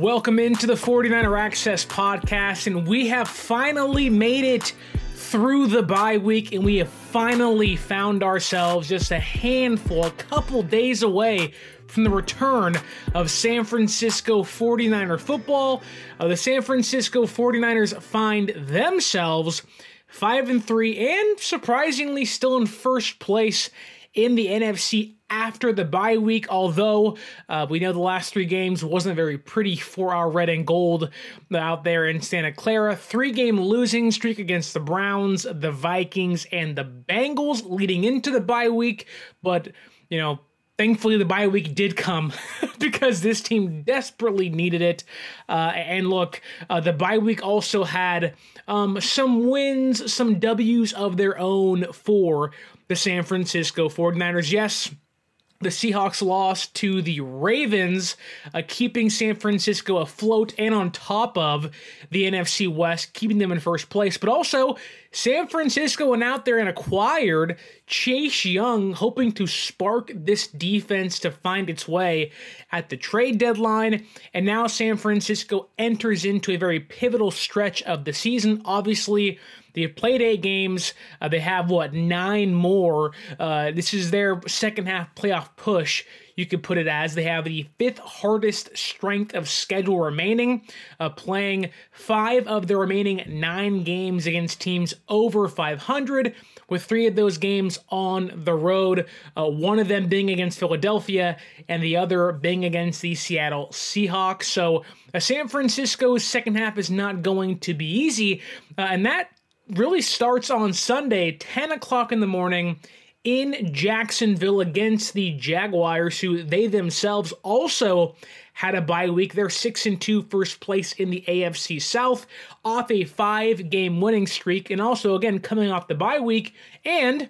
Welcome into the 49er Access podcast, and we have finally made it through the bye week, and we have finally found ourselves just a handful, a couple days away from the return of San Francisco 49er football. Uh, the San Francisco 49ers find themselves 5 and 3 and surprisingly still in first place in the NFC after the bye week, although uh, we know the last three games wasn't very pretty for our red and gold out there in Santa Clara. Three game losing streak against the Browns, the Vikings, and the Bengals leading into the bye week. But, you know, thankfully the bye week did come because this team desperately needed it. Uh, and look, uh, the bye week also had um, some wins, some W's of their own for the San Francisco 49ers. Yes, the Seahawks lost to the Ravens, uh, keeping San Francisco afloat and on top of the NFC West, keeping them in first place. But also, San Francisco went out there and acquired Chase Young, hoping to spark this defense to find its way at the trade deadline. And now San Francisco enters into a very pivotal stretch of the season. Obviously, they have played eight games. Uh, they have what nine more. Uh, this is their second half playoff push. You could put it as they have the fifth hardest strength of schedule remaining, uh, playing five of the remaining nine games against teams over 500 with three of those games on the road, uh, one of them being against Philadelphia and the other being against the Seattle Seahawks. So, uh, San Francisco's second half is not going to be easy, uh, and that really starts on Sunday, 10 o'clock in the morning in Jacksonville against the Jaguars, who they themselves also had a bye week. They're 6 and 2 first place in the AFC South off a 5 game winning streak and also again coming off the bye week and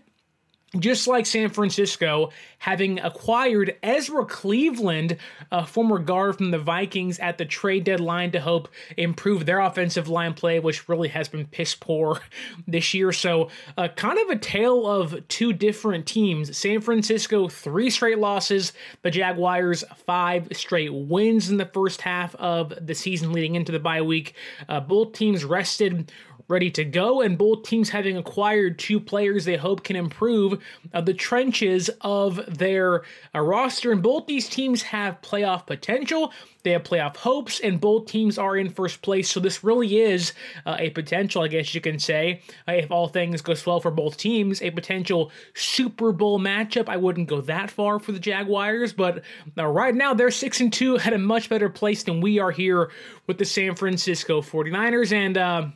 just like San Francisco, having acquired Ezra Cleveland, a former guard from the Vikings, at the trade deadline to help improve their offensive line play, which really has been piss poor this year. So, uh, kind of a tale of two different teams. San Francisco, three straight losses. The Jaguars, five straight wins in the first half of the season leading into the bye week. Uh, both teams rested ready to go, and both teams having acquired two players they hope can improve uh, the trenches of their uh, roster. And both these teams have playoff potential. They have playoff hopes, and both teams are in first place. So this really is uh, a potential, I guess you can say, uh, if all things goes well for both teams, a potential Super Bowl matchup. I wouldn't go that far for the Jaguars, but uh, right now they're six and two, at a much better place than we are here with the San Francisco 49ers. And uh,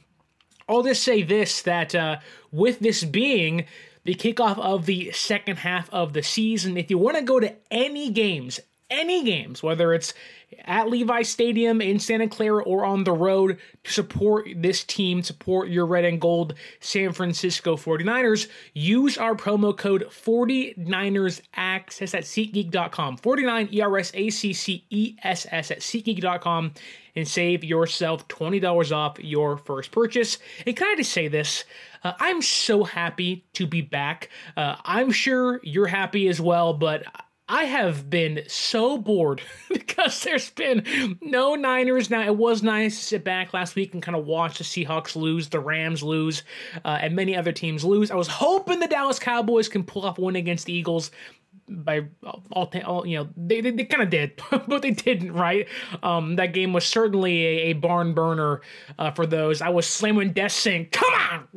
I'll just say this that uh, with this being the kickoff of the second half of the season, if you want to go to any games, any games, whether it's at Levi Stadium in Santa Clara or on the road to support this team, support your red and gold San Francisco 49ers, use our promo code 49ers access at SeatGeek.com. 49 E R S A C C E S S at SeatGeek.com and save yourself $20 off your first purchase. And can I just say this? Uh, I'm so happy to be back. Uh, I'm sure you're happy as well, but I have been so bored because there's been no Niners. Now, it was nice to sit back last week and kind of watch the Seahawks lose, the Rams lose, uh, and many other teams lose. I was hoping the Dallas Cowboys can pull off a win against the Eagles by all, all you know they, they, they kind of did but they didn't right? Um that game was certainly a, a barn burner uh, for those. I was slamming desk saying come on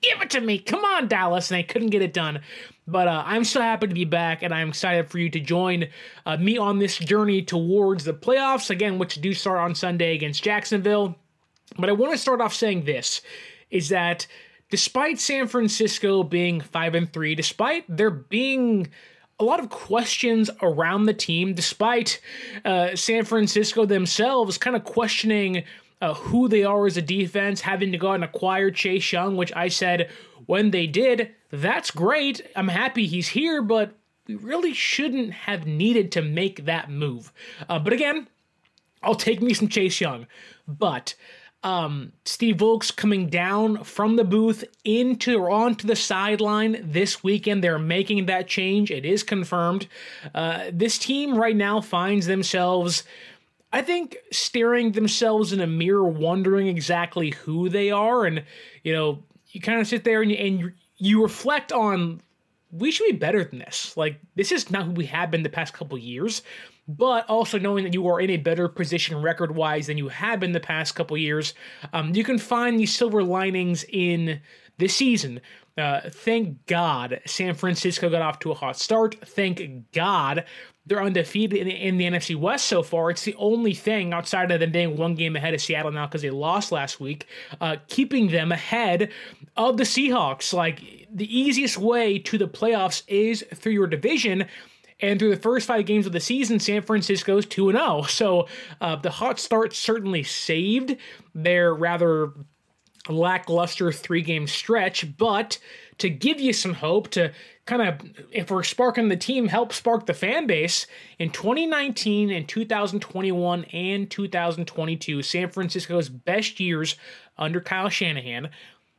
give it to me. Come on dallas and they couldn't get it done. But uh, i'm so happy to be back and i'm excited for you to join uh, me on this journey towards the playoffs again which do start on sunday against jacksonville. But i want to start off saying this is that despite san francisco being 5 and 3 despite there being a lot of questions around the team, despite uh, San Francisco themselves kind of questioning uh, who they are as a defense, having to go and acquire Chase Young, which I said when they did, that's great. I'm happy he's here, but we really shouldn't have needed to make that move. Uh, but again, I'll take me some Chase Young. But um, Steve Wilks coming down from the booth into or onto the sideline this weekend. They're making that change. It is confirmed. Uh, this team right now finds themselves I think staring themselves in a mirror, wondering exactly who they are, and you know, you kind of sit there and and you reflect on we should be better than this. Like this is not who we have been the past couple years, but also knowing that you are in a better position record wise than you have been the past couple years, um, you can find these silver linings in this season. Uh, thank God San Francisco got off to a hot start. Thank God they're undefeated in the, in the NFC West so far. It's the only thing outside of them being one game ahead of Seattle now because they lost last week, uh, keeping them ahead of the Seahawks. Like the easiest way to the playoffs is through your division. And through the first five games of the season, San Francisco's 2 0. So uh, the hot start certainly saved their rather lackluster three game stretch, but to give you some hope, to kind of, if we're sparking the team, help spark the fan base, in 2019 and 2021 and 2022, San Francisco's best years under Kyle Shanahan,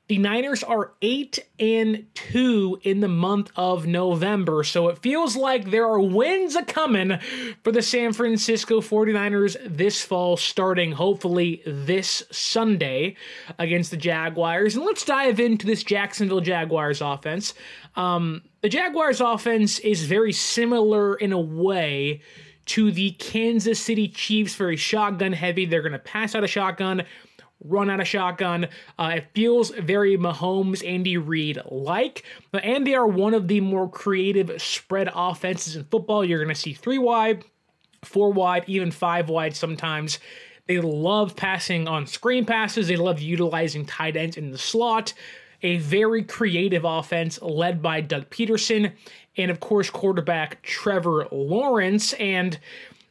the Niners are 8 and 2 in the month of November, so it feels like there are wins a coming for the San Francisco 49ers this fall, starting hopefully this Sunday against the Jaguars. And let's dive into this Jacksonville Jaguars offense. Um, the Jaguars offense is very similar in a way to the Kansas City Chiefs, very shotgun heavy. They're going to pass out a shotgun run out of shotgun. Uh, it feels very Mahomes, Andy Reid like, and they are one of the more creative spread offenses in football. You're going to see three wide, four wide, even five wide sometimes. They love passing on screen passes. They love utilizing tight ends in the slot. A very creative offense led by Doug Pederson and, of course, quarterback Trevor Lawrence. And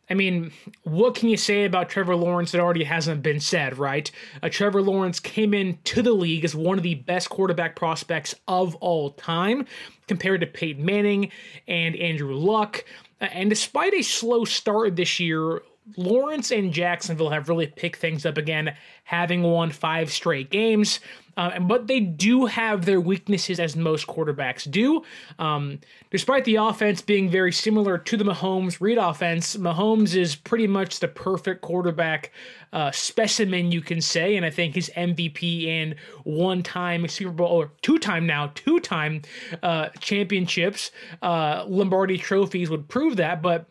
I mean, what can you say about Trevor Lawrence that already hasn't been said, right? Uh, Trevor Lawrence came into the league as one of the best quarterback prospects of all time, compared to Peyton Manning and Andrew Luck. Uh, and despite a slow start this year, Lawrence and Jacksonville have really picked things up again, having won five straight games. Uh, but they do have their weaknesses, as most quarterbacks do. Um, despite the offense being very similar to the Mahomes Reid offense, Mahomes is pretty much the perfect quarterback uh, specimen, you can say. And I think his MVP and one time Super Bowl, or two time now, two time uh, championships, uh, Lombardi trophies would prove that. But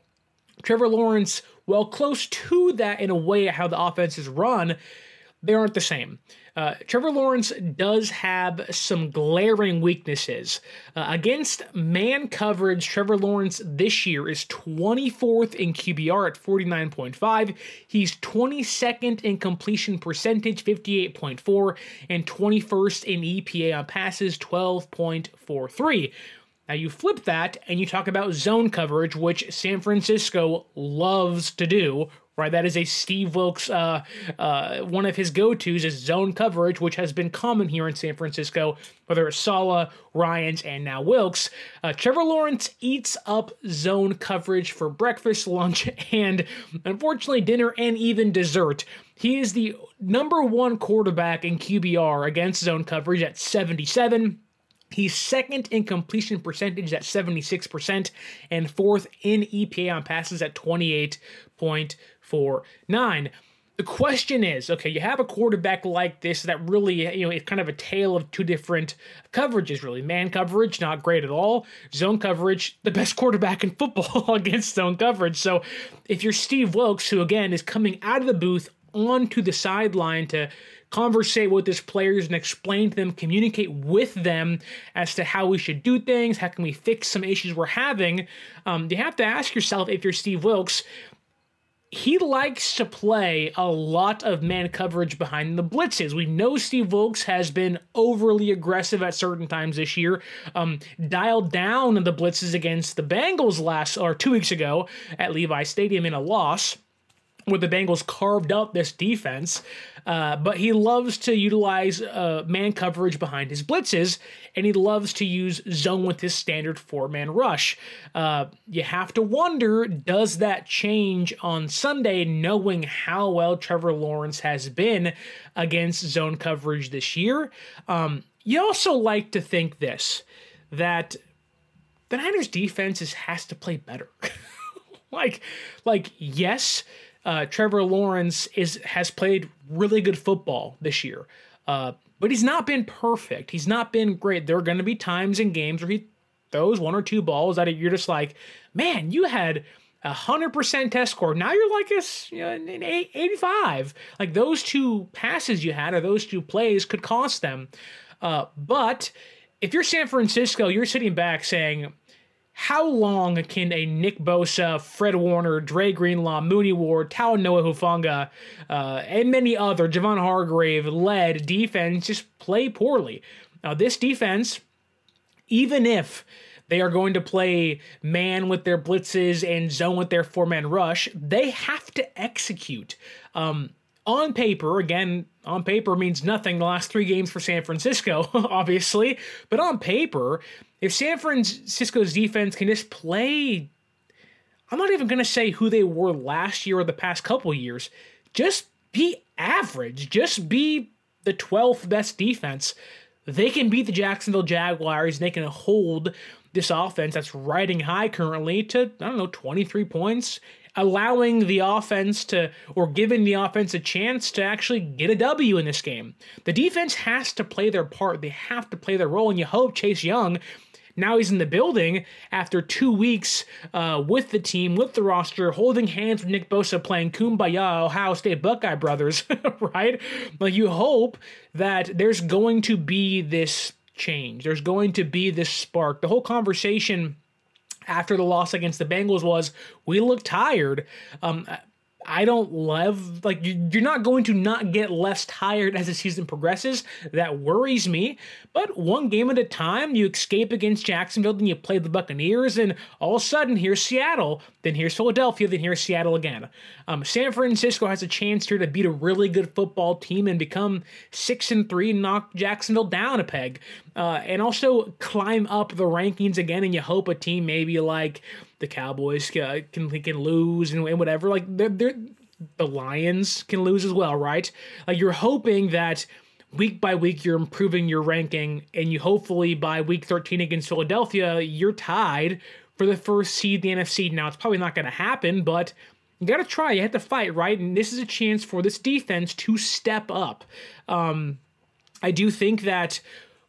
Trevor Lawrence, while close to that in a way, how the offense is run, they aren't the same. Uh, Trevor Lawrence does have some glaring weaknesses. Uh, against man coverage, Trevor Lawrence this year is 24th in QBR at 49.5. He's 22nd in completion percentage, 58.4, and 21st in EPA on passes, 12.43. Now you flip that and you talk about zone coverage, which San Francisco loves to do, right? That is a Steve Wilks, uh, uh, one of his go-tos is zone coverage, which has been common here in San Francisco, whether it's Saleh, Ryans, and now Wilks. Uh, Trevor Lawrence eats up zone coverage for breakfast, lunch, and unfortunately dinner and even dessert. He is the number one quarterback in QBR against zone coverage at 77. He's second in completion percentage at 76% and fourth in EPA on passes at 28.49. The question is, okay, you have a quarterback like this that really, you know, it's kind of a tale of two different coverages, really. Man coverage, not great at all. Zone coverage, the best quarterback in football against zone coverage. So if you're Steve Wilks, who again is coming out of the booth onto the sideline to conversate with his players and explain to them, communicate with them as to how we should do things, how can we fix some issues we're having. Um, you have to ask yourself if you're Steve Wilks, he likes to play a lot of man coverage behind the blitzes. We know Steve Wilks has been overly aggressive at certain times this year, um, dialed down the blitzes against the Bengals last or two weeks ago at Levi Stadium in a loss where the Bengals carved up this defense. Uh, but he loves to utilize uh, man coverage behind his blitzes, and he loves to use zone with his standard four man rush. Uh, you have to wonder does that change on Sunday, knowing how well Trevor Lawrence has been against zone coverage this year? Um, you also like to think this that the Niners defense is, has to play better. like, like yes, uh, Trevor Lawrence is has played really good football this year, uh, but he's not been perfect. He's not been great. There are going to be times in games where he throws one or two balls that you're just like, man, you had a hundred percent test score. Now you're like a, you know, an 85. Like those two passes you had or those two plays could cost them. Uh, but if you're San Francisco, you're sitting back saying, how long can a Nick Bosa, Fred Warner, Dre Greenlaw, Mooney Ward, Talanoa Hufanga, uh, and many other, Javon Hargrave led defense just play poorly? Now, this defense, even if they are going to play man with their blitzes and zone with their four man rush. They have to execute. Um, on paper, again, on paper means nothing the last three games for San Francisco, obviously, but on paper, if San Francisco's defense can just play, I'm not even going to say who they were last year or the past couple years, just be average, just be the 12th best defense, they can beat the Jacksonville Jaguars. and They can hold this offense that's riding high currently to, I don't know, 23 points, allowing the offense to, or giving the offense a chance to actually get a W in this game. The defense has to play their part, they have to play their role, and you hope Chase Young. Now he's in the building after two weeks uh, with the team, with the roster, holding hands with Nick Bosa playing Kumbaya, Ohio State Buckeye Brothers, right? But you hope that there's going to be this change. There's going to be this spark. The whole conversation after the loss against the Bengals was we look tired. Um, I don't love like you're not going to not get less tired as the season progresses. That worries me. But one game at a time, you escape against Jacksonville, then you play the Buccaneers, and all of a sudden here's Seattle, then here's Philadelphia, then here's Seattle again. Um, San Francisco has a chance here to beat a really good football team and become six and three, and knock Jacksonville down a peg, uh, and also climb up the rankings again. And you hope a team maybe like the Cowboys can can lose and, whatever. Like they're, they're, the Lions can lose as well, right? Like you're hoping that week by week you're improving your ranking, and you hopefully by week 13 against Philadelphia you're tied for the first seed the NFC. Now it's probably not going to happen, but you got to try. You have to fight, right? And this is a chance for this defense to step up. Um, I do think that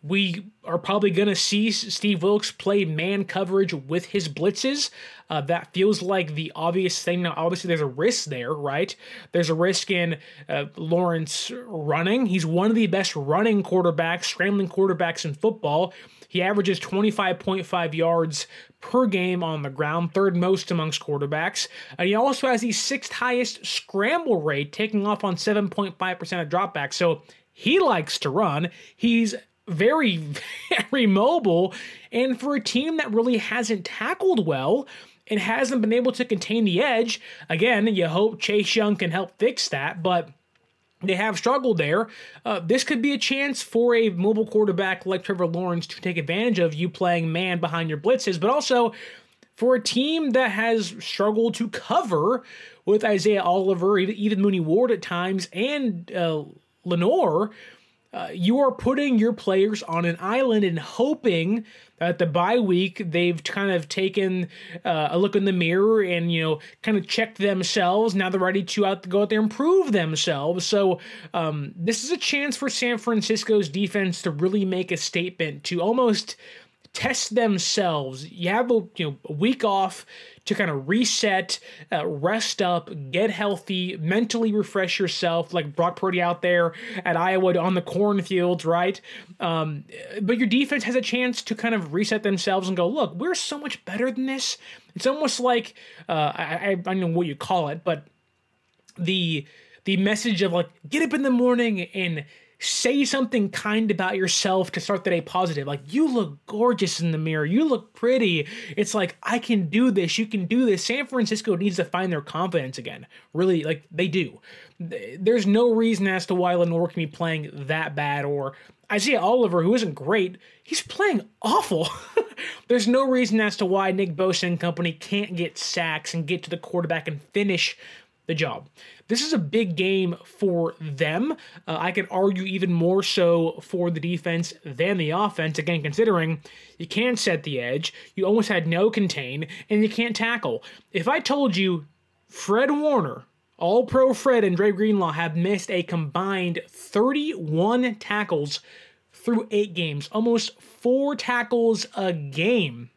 we are probably going to see Steve Wilks play man coverage with his blitzes. Uh, that feels like the obvious thing. Now, obviously, there's a risk there, right? There's a risk in uh, Lawrence running. He's one of the best running quarterbacks, scrambling quarterbacks in football. He averages 25.5 yards per game on the ground, third most amongst quarterbacks. And he also has the sixth highest scramble rate, taking off on 7.5% of dropbacks. So he likes to run. He's very, very mobile. And for a team that really hasn't tackled well and hasn't been able to contain the edge, again, you hope Chase Young can help fix that. But they have struggled there. Uh, this could be a chance for a mobile quarterback like Trevor Lawrence to take advantage of you playing man behind your blitzes, but also for a team that has struggled to cover with Isaiah Oliver, even Mooney Ward at times, and uh, Lenoir uh, you are putting your players on an island and hoping that the bye week they've kind of taken uh, a look in the mirror and you know kind of checked themselves. Now they're ready to out go out there and prove themselves. So um, this is a chance for San Francisco's defense to really make a statement to almost test themselves. You have a you know a week off to kind of reset, uh, rest up, get healthy, mentally refresh yourself, like Brock Purdy out there at Iowa on the cornfields, right? Um, but your defense has a chance to kind of reset themselves and go, look, we're so much better than this. It's almost like uh, I, I don't know what you call it, but the the message of like get up in the morning and say something kind about yourself to start the day positive. Like, you look gorgeous in the mirror. You look pretty. It's like, I can do this. You can do this. San Francisco needs to find their confidence again. Really, like, they do. There's no reason as to why Lenoir can be playing that bad or Isaiah Oliver, who isn't great, he's playing awful. There's no reason as to why Nick Bosa and company can't get sacks and get to the quarterback and finish the job. This is a big game for them. Uh, I could argue even more so for the defense than the offense. Again, considering you can't set the edge, you almost had no contain, and you can't tackle. If I told you Fred Warner All Pro Fred and Dre Greenlaw have missed a combined 31 tackles through eight games, almost four tackles a game.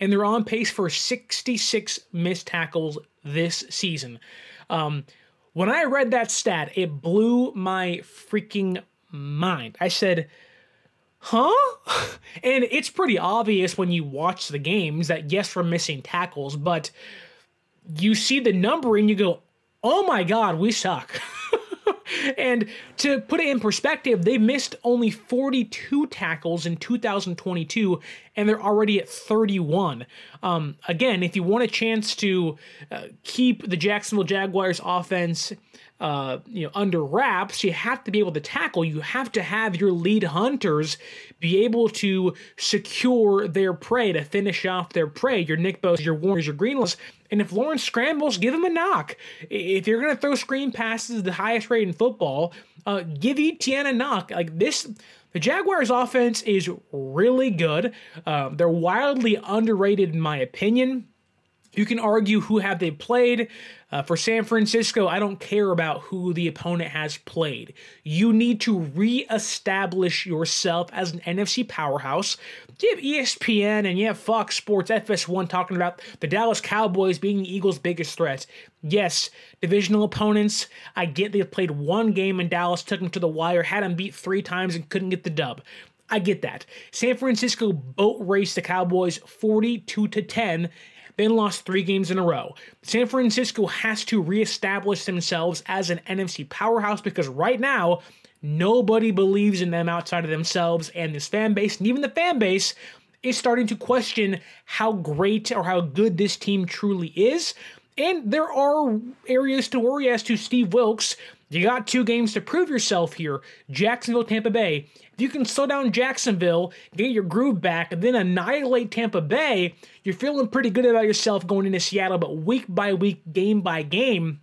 And they're on pace for 66 missed tackles this season. Um, when I read that stat, it blew my freaking mind. I said, huh? and it's pretty obvious when you watch the games that yes, we're missing tackles, but you see the number and you go, oh my God, we suck. and to put it in perspective, they missed only 42 tackles in 2022, and they're already at 31. Um, again, if you want a chance to uh, keep the Jacksonville Jaguars offense uh, you know under wraps you have to be able to tackle you have to have your lead hunters be able to secure their prey to finish off their prey your nick bows your warners your greenlaws and if lawrence scrambles give him a knock if you're going to throw screen passes the highest rate in football uh, give etienne a knock like this the Jaguars' offense is really good. Uh, they're wildly underrated, in my opinion. You can argue who have they played. Uh, for San Francisco, I don't care about who the opponent has played. You need to reestablish yourself as an NFC powerhouse. You have ESPN and you have Fox Sports FS1 talking about the Dallas Cowboys being the Eagles' biggest threat. Yes, divisional opponents. I get they've played one game and Dallas, took them to the wire, had them beat three times, and couldn't get the dub. I get that. San Francisco boat raced the Cowboys 42 to 10 then lost three games in a row. San Francisco has to reestablish themselves as an NFC powerhouse because right now, nobody believes in them outside of themselves and this fan base, and even the fan base is starting to question how great or how good this team truly is. And there are areas to worry as to Steve Wilks. You got two games to prove yourself here Jacksonville, Tampa Bay. If you can slow down Jacksonville, get your groove back, and then annihilate Tampa Bay, you're feeling pretty good about yourself going into Seattle. But week by week, game by game,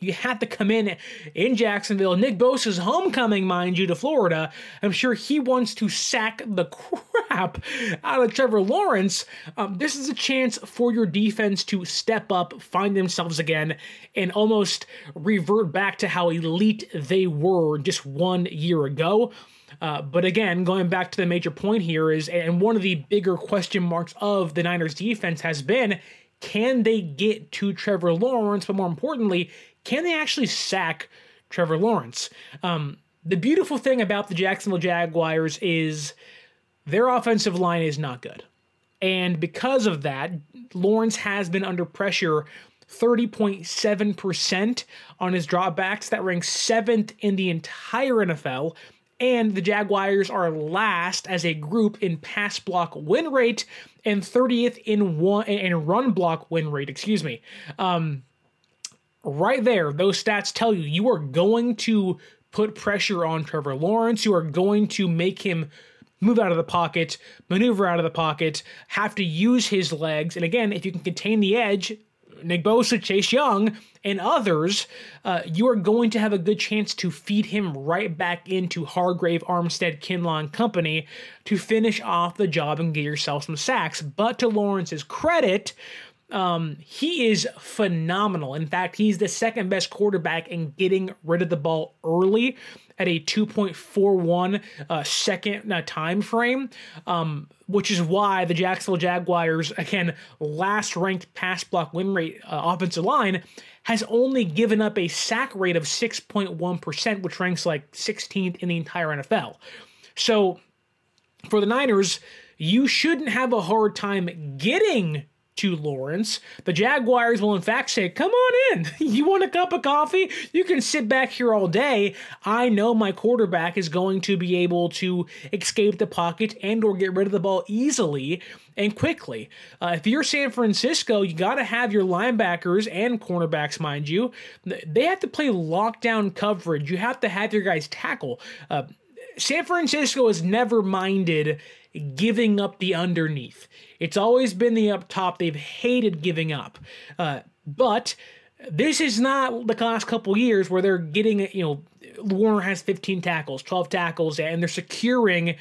you have to come in in Jacksonville. Nick Bosa's homecoming, mind you, to Florida. I'm sure he wants to sack the crap out of Trevor Lawrence. Um, this is a chance for your defense to step up, find themselves again, and almost revert back to how elite they were just one year ago. Uh, but again, going back to the major point here is, and one of the bigger question marks of the Niners defense has been, can they get to Trevor Lawrence? But more importantly, can they actually sack Trevor Lawrence? Um, the beautiful thing about the Jacksonville Jaguars is their offensive line is not good. And because of that, Lawrence has been under pressure 30.7% on his dropbacks. That ranks seventh in the entire NFL and the Jaguars are last as a group in pass block win rate and 30th in one in run block win rate. Excuse me. Um, right there, those stats tell you you are going to put pressure on Trevor Lawrence. You are going to make him move out of the pocket, maneuver out of the pocket, have to use his legs. And again, if you can contain the edge, Nick Bosa, Chase Young, and others, uh, you are going to have a good chance to feed him right back into Hargrave, Armstead, Kinlaw, and company to finish off the job and get yourself some sacks. But to Lawrence's credit, um, he is phenomenal. In fact, he's the second best quarterback in getting rid of the ball early at a 2.41 uh, second uh, time frame, um, which is why the Jacksonville Jaguars, again, last ranked pass block win rate uh, offensive line, has only given up a sack rate of 6.1%, which ranks like 16th in the entire NFL. So for the Niners, you shouldn't have a hard time getting to Lawrence. The Jaguars will, in fact, say, Come on in. You want a cup of coffee? You can sit back here all day. I know my quarterback is going to be able to escape the pocket and or get rid of the ball easily and quickly. Uh, if you're San Francisco, you got to have your linebackers and cornerbacks, mind you. They have to play lockdown coverage. You have to have your guys tackle. Uh, San Francisco has never minded giving up the underneath. It's always been the up top. They've hated giving up. Uh, but this is not the last couple years where they're getting, you know, Warner has 15 tackles, 12 tackles, and they're securing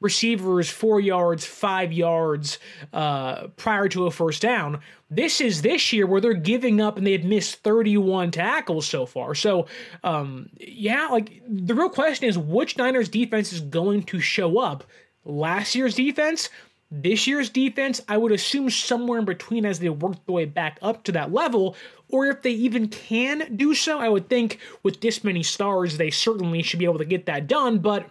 receivers four yards, five yards uh, prior to a first down. This is this year where they're giving up and they've missed 31 tackles so far. So, um, yeah, like the real question is which Niners defense is going to show up? Last year's defense, this year's defense, I would assume somewhere in between as they work their way back up to that level, or if they even can do so, I would think with this many stars, they certainly should be able to get that done. But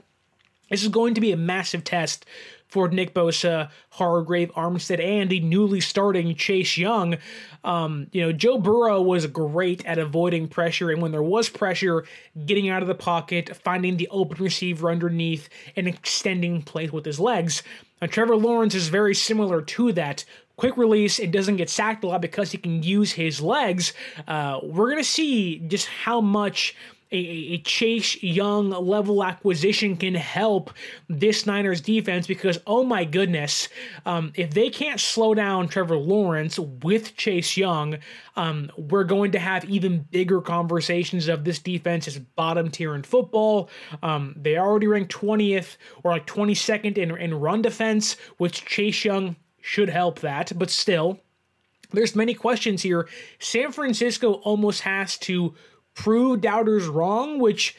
this is going to be a massive test for Nick Bosa, Hargrave, Armstead, and the newly starting Chase Young. Um, you know, Joe Burrow was great at avoiding pressure, and when there was pressure, getting out of the pocket, finding the open receiver underneath, and extending plays with his legs. Now, Trevor Lawrence is very similar to that. Quick release and doesn't get sacked a lot because he can use his legs. Uh, we're going to see just how much a, a, Chase Young level acquisition can help this Niners defense because, oh my goodness, um, if they can't slow down Trevor Lawrence with Chase Young, um, we're going to have even bigger conversations of this defense is bottom tier in football. Um, they already ranked 20th or like 22nd in, in run defense, which Chase Young should help that, but still. There's many questions here. San Francisco almost has to prove doubters wrong, which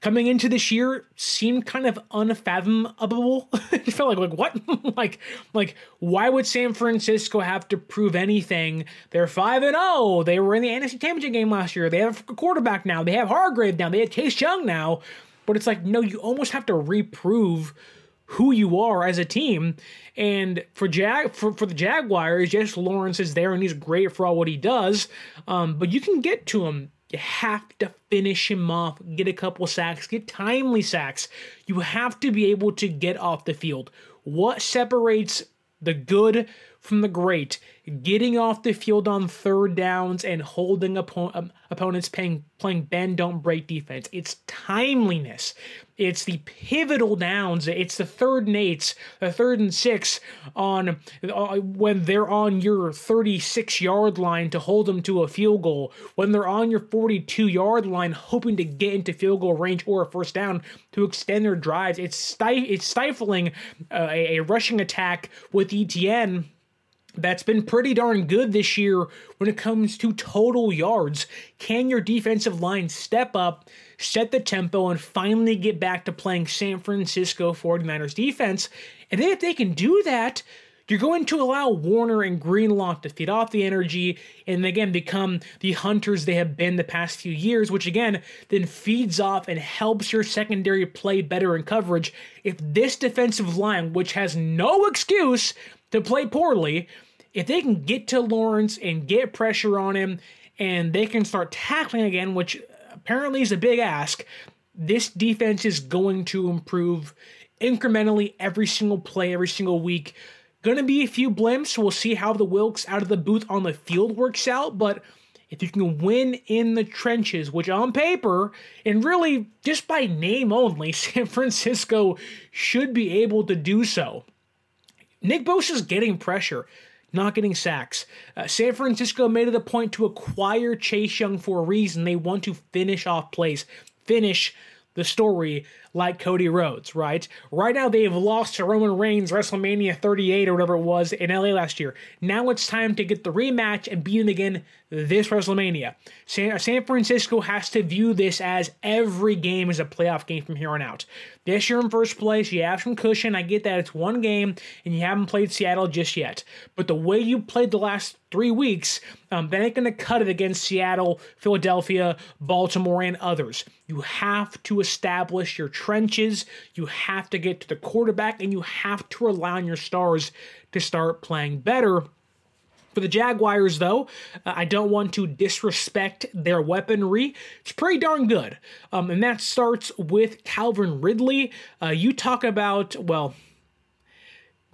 coming into this year seemed kind of unfathomable. it felt like like what? like like why would San Francisco have to prove anything? They're 5 and 0. They were in the NFC Championship game last year. They have a quarterback now. They have Hargrave now. They have Chase Young now. But it's like no, you almost have to reprove who you are as a team. And for Jag for, for the Jaguars, yes, Lawrence is there and he's great for all what he does. Um, but you can get to him you have to finish him off, get a couple sacks, get timely sacks. You have to be able to get off the field. What separates the good from the great, getting off the field on third downs and holding oppo- um, opponents playing, playing bend don't break defense. It's timeliness. It's the pivotal downs. It's the third and eights, the third and six on uh, when they're on your 36 yard line to hold them to a field goal. When they're on your 42 yard line, hoping to get into field goal range or a first down to extend their drives. It's it's stifling uh, a, a rushing attack with Etienne that's been pretty darn good this year when it comes to total yards. Can your defensive line step up, set the tempo, and finally get back to playing San Francisco 49ers defense? And then if they can do that, you're going to allow Warner and Greenlaw to feed off the energy and again become the hunters they have been the past few years, which again then feeds off and helps your secondary play better in coverage. If this defensive line, which has no excuse to play poorly, if they can get to Lawrence and get pressure on him and they can start tackling again, which apparently is a big ask, this defense is going to improve incrementally every single play, every single week. Gonna be a few blimps. We'll see how the Wilks out of the booth on the field works out, but if you can win in the trenches, which on paper and really just by name only, San Francisco should be able to do so. Nick Bosa's getting pressure not getting sacks. Uh, San Francisco made it a point to acquire Chase Young for a reason. They want to finish off plays, finish the story like Cody Rhodes, right? Right now they have lost to Roman Reigns WrestleMania 38 or whatever it was in LA last year. Now it's time to get the rematch and beat him again this WrestleMania. San, San Francisco has to view this as every game is a playoff game from here on out. This year in first place, you have some cushion. I get that it's one game and you haven't played Seattle just yet. But the way you played the last three weeks, um, that ain't going to cut it against Seattle, Philadelphia, Baltimore, and others. You have to establish your trenches. You have to get to the quarterback and you have to rely on your stars to start playing better. For the Jaguars, though, uh, I don't want to disrespect their weaponry. It's pretty darn good. Um, and that starts with Calvin Ridley. Uh, you talk about, well,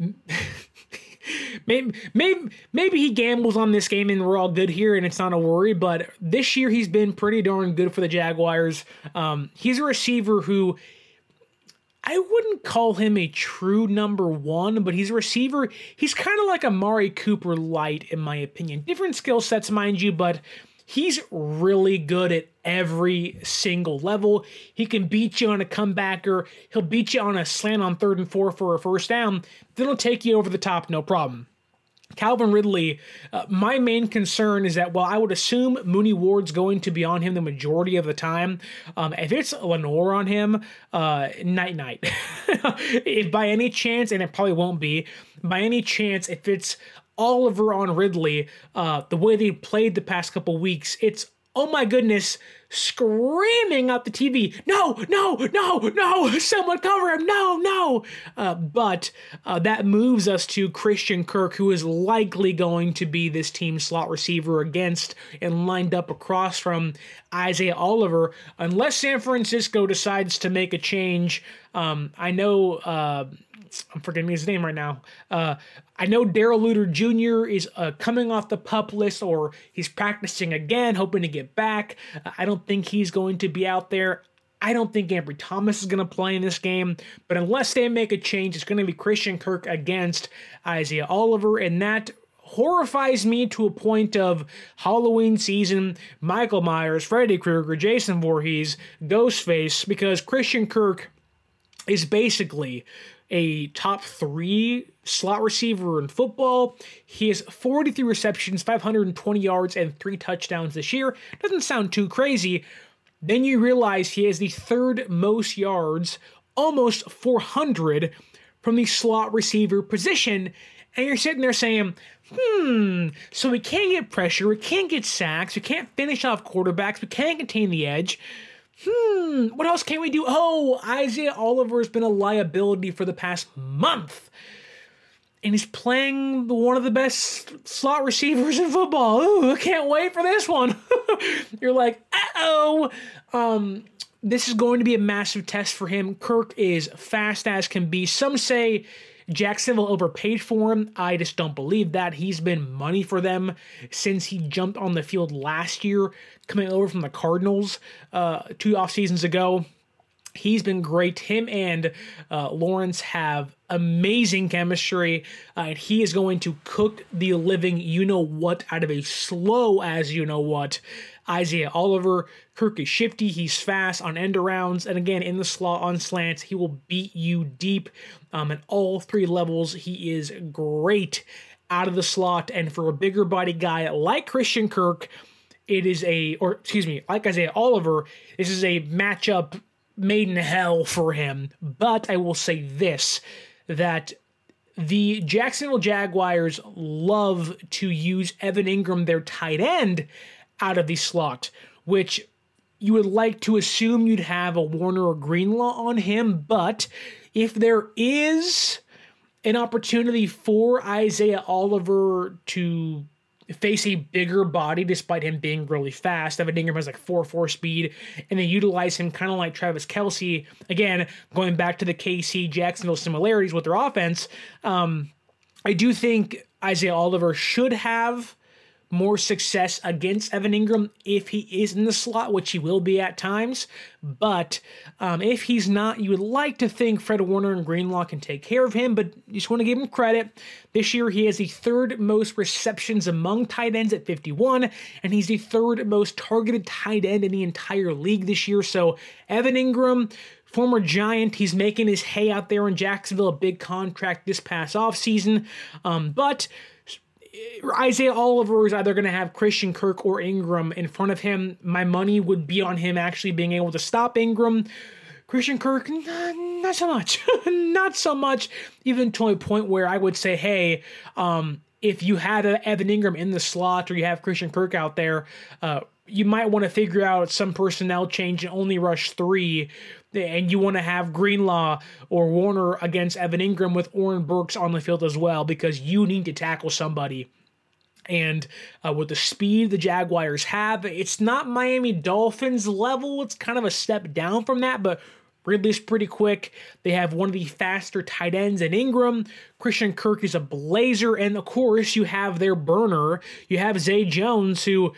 maybe, maybe, maybe he gambles on this game and we're all good here and it's not a worry. But this year he's been pretty darn good for the Jaguars. Um, he's a receiver who I wouldn't call him a true number one, but he's a receiver. He's kind of like a Mari Cooper light, in my opinion. Different skill sets, mind you, but He's really good at every single level. He can beat you on a comebacker. He'll beat you on a slant on third and four for a first down. Then he'll take you over the top, no problem. Calvin Ridley, uh, my main concern is that while I would assume Mooney Ward's going to be on him the majority of the time, um, if it's Lenoir on him, uh, night night. if by any chance, and it probably won't be, by any chance, if it's Oliver on Ridley, uh, the way they played the past couple weeks, it's oh my goodness, screaming up the TV, no, no, no, no, someone cover him, no, no. Uh, but uh, that moves us to Christian Kirk, who is likely going to be this team slot receiver against and lined up across from Isaiah Oliver, unless San Francisco decides to make a change. Um, I know. Uh, I'm forgetting his name right now. Uh, I know Darrell Luter Jr. is uh, coming off the pup list or he's practicing again, hoping to get back. Uh, I don't think he's going to be out there. I don't think Ambry Thomas is going to play in this game, but unless they make a change, it's going to be Christian Kirk against Isaiah Oliver, and that horrifies me to a point of Halloween season, Michael Myers, Freddy Krueger, Jason Voorhees, Ghostface, because Christian Kirk is basically a top three slot receiver in football. He has 43 receptions, 520 yards, and three touchdowns this year. Doesn't sound too crazy. Then you realize he has the third most yards, almost 400, from the slot receiver position. And you're sitting there saying, hmm, so we can't get pressure, we can't get sacks, we can't finish off quarterbacks, we can't contain the edge hmm, what else can we do? Oh, Isaiah Oliver has been a liability for the past month. And he's playing one of the best slot receivers in football. Ooh, I can't wait for this one. You're like, uh oh. Um, this is going to be a massive test for him. Kirk is fast as can be. Some say Jacksonville overpaid for him. I just don't believe that. He's been money for them since he jumped on the field last year, coming over from the Cardinals uh, two off seasons ago. He's been great. Him and uh, Lawrence have amazing chemistry, uh, and he is going to cook the living you know what out of a slow as you know what. Isaiah Oliver, Kirk is shifty, he's fast on end arounds, and again in the slot on slants, he will beat you deep um, at all three levels. He is great out of the slot, and for a bigger body guy like Christian Kirk, it is a, or excuse me, like Isaiah Oliver, this is a matchup made in hell for him. But I will say this that the Jacksonville Jaguars love to use Evan Engram, their tight end, out of the slot, which you would like to assume you'd have a Warner or Greenlaw on him. But if there is an opportunity for Isaiah Oliver to face a bigger body despite him being really fast. Evan Engram has like 4 4 speed, and they utilize him kind of like Travis Kelce. Again, going back to the KC Jacksonville similarities with their offense, um, I do think Isaiah Oliver should have more success against Evan Engram if he is in the slot, which he will be at times. But um, if he's not, you would like to think Fred Warner and Greenlaw can take care of him, but you just want to give him credit. This year, he has the third most receptions among tight ends at 51, and he's the third most targeted tight end in the entire league this year. So, Evan Engram, former Giant. He's making his hay out there in Jacksonville, a big contract this past offseason. Um, but Isaiah Oliver is either going to have Christian Kirk or Engram in front of him. My money would be on him actually being able to stop Engram. Christian Kirk, not so much. not so much, even to a point where I would say, hey, um, if you had Evan Engram in the slot or you have Christian Kirk out there, uh, you might want to figure out some personnel change and only rush three and you want to have Greenlaw or Warner against Evan Engram with Oren Burks on the field as well because you need to tackle somebody. And uh, with the speed the Jaguars have, it's not Miami Dolphins level. It's kind of a step down from that, but Ridley's pretty quick. They have one of the faster tight ends in Engram. Christian Kirk is a blazer. And of course, you have their burner. You have Zay Jones, who,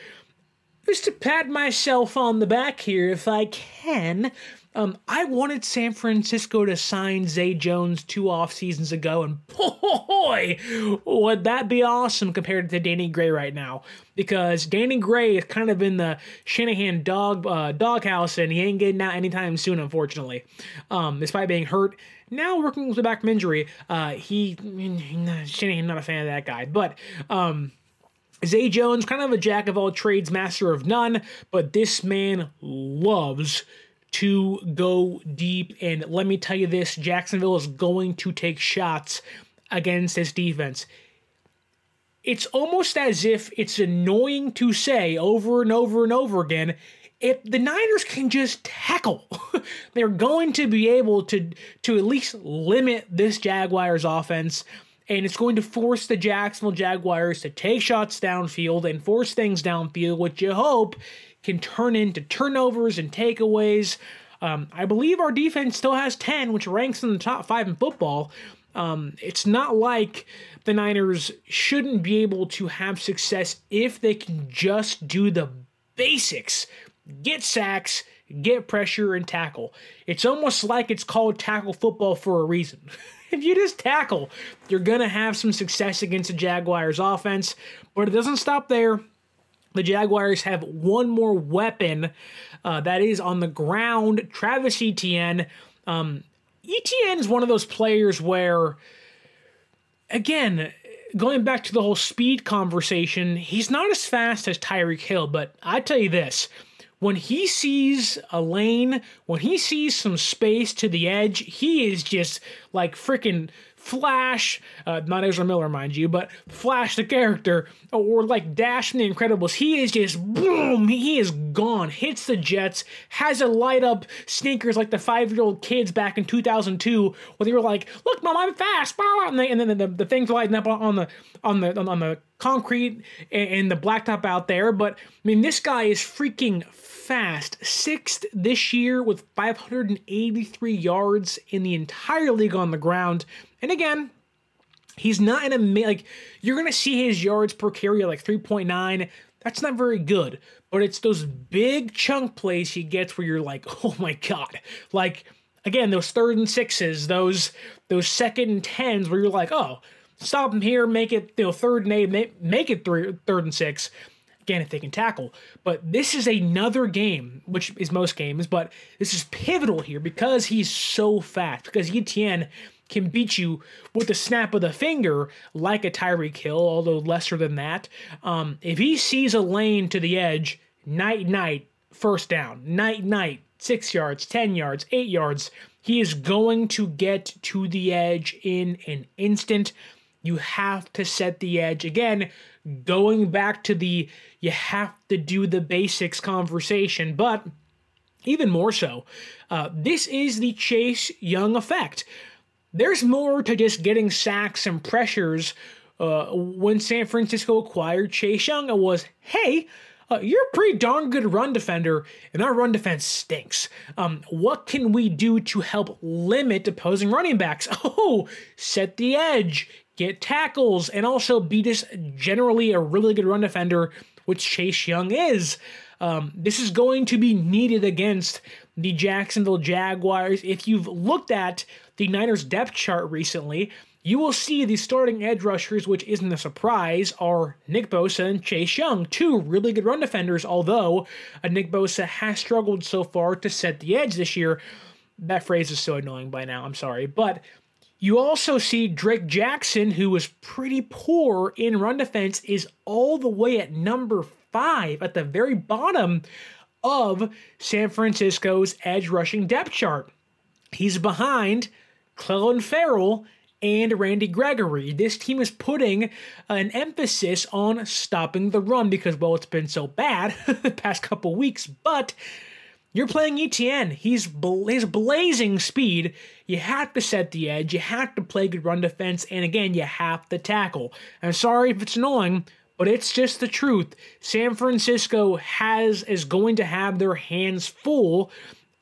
just to pat myself on the back here if I can, Um, I wanted San Francisco to sign Zay Jones two off seasons ago, and boy, would that be awesome compared to Danny Gray right now? Because Danny Gray is kind of in the Shanahan dog uh, doghouse, and he ain't getting out anytime soon, unfortunately. Um, despite being hurt, now working with a back from injury, uh, he Shanahan not a fan of that guy, but um. Zay Jones, kind of a jack of all trades, master of none, but this man loves to go deep. And let me tell you this Jacksonville is going to take shots against this defense. It's almost as if it's annoying to say over and over and over again if the Niners can just tackle, they're going to be able to to at least limit this Jaguars offense and it's going to force the Jacksonville Jaguars to take shots downfield and force things downfield, which you hope can turn into turnovers and takeaways. Um, I believe our defense still has 10, which ranks in the top five in football. Um, it's not like the Niners shouldn't be able to have success if they can just do the basics get sacks, get pressure, and tackle. It's almost like it's called tackle football for a reason. if you just tackle, you're going to have some success against the Jaguars' offense, but it doesn't stop there the Jaguars have one more weapon uh, that is on the ground. Travis Etienne. Um, Etienne is one of those players where, again, going back to the whole speed conversation, he's not as fast as Tyreek Hill, but I tell you this. When he sees a lane, when he sees some space to the edge, he is just like freaking Flash, uh, not Ezra Miller, mind you, but Flash the character, or like Dash from The Incredibles, he is just boom, he is gone, hits the Jets, has a light up sneakers like the five year old kids back in 2002, where they were like, "Look, mom, I'm fast," and, they, and then the, the things lighting up on the on the on the concrete and the blacktop out there. But I mean, this guy is freaking fast, sixth this year with 583 yards in the entire league on the ground. And again, he's not in a like you're gonna see his yards per carry like 3.9. That's not very good, but it's those big chunk plays he gets where you're like, oh my god, like again those third and sixes, those those second and tens where you're like, oh, stop him here, make it you know third and eight, make, make it three, third and six. Again, if they can tackle. But this is another game, which is most games, but this is pivotal here because he's so fast. Because Etienne can beat you with the snap of the finger like a Tyreek Hill, although lesser than that. Um, if he sees a lane to the edge, night night, first down, night night, six yards, 10 yards, eight yards, he is going to get to the edge in an instant. You have to set the edge. Again, going back to the you have to do the basics conversation, but even more so, uh, this is the Chase Young effect. There's more to just getting sacks and pressures. Uh, when San Francisco acquired Chase Young, it was, hey, uh, you're a pretty darn good run defender, and our run defense stinks. Um, what can we do to help limit opposing running backs? Oh, set the edge, get tackles, and also be just generally a really good run defender, which Chase Young is. Um, this is going to be needed against the Jacksonville Jaguars. If you've looked at the Niners depth chart recently, you will see the starting edge rushers, which isn't a surprise, are Nick Bosa and Chase Young, two really good run defenders, although uh, Nick Bosa has struggled so far to set the edge this year. That phrase is so annoying by now, I'm sorry. But you also see Drake Jackson, who was pretty poor in run defense, is all the way at number five at the very bottom of San Francisco's edge rushing depth chart. He's behind Clelin Ferrell and Randy Gregory. This team is putting an emphasis on stopping the run because, well, it's been so bad the past couple weeks, but you're playing Etienne. He's his blazing speed. You have to set the edge. You have to play good run defense, and again, you have to tackle. I'm sorry if it's annoying, but it's just the truth. San Francisco has is going to have their hands full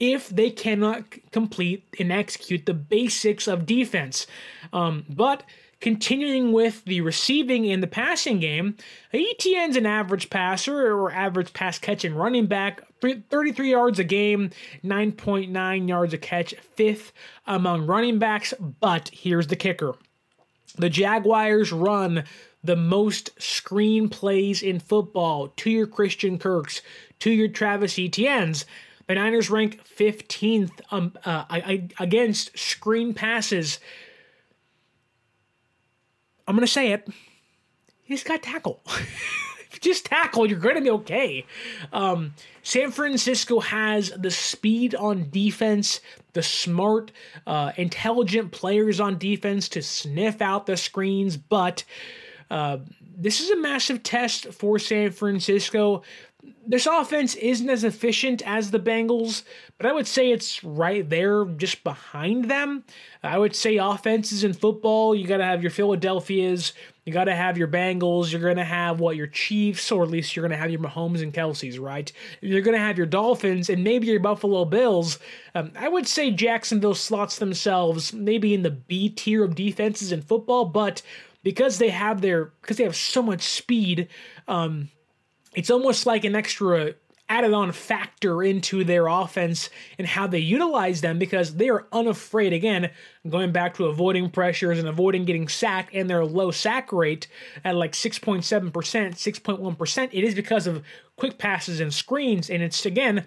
if they cannot complete and execute the basics of defense. Um, but continuing with the receiving and the passing game, Etienne's an average passer or average pass catching running back, 33 yards a game, 9.9 yards a catch, fifth among running backs. But here's the kicker the Jaguars run the most screen plays in football to your Christian Kirks, to your Travis Etienne's. The Niners rank 15th um, uh, against screen passes. I'm going to say it. He's got tackle. just tackle, you're going to be okay. Um, San Francisco has the speed on defense, the smart, uh, intelligent players on defense to sniff out the screens, but uh, this is a massive test for San Francisco. This offense isn't as efficient as the Bengals, but I would say it's right there just behind them. I would say offenses in football, you got to have your Philadelphias, you got to have your Bengals, you're going to have what your Chiefs, or at least you're going to have your Mahomes and Kelce's, right? You're going to have your Dolphins and maybe your Buffalo Bills. Um, I would say Jacksonville slots themselves maybe in the B tier of defenses in football, but because they have their because they have so much speed, um, it's almost like an extra added on factor into their offense and how they utilize them because they are unafraid. Again going back to avoiding pressures and avoiding getting sacked and their low sack rate at like 6.7% 6.1% it is because of quick passes and screens. And it's again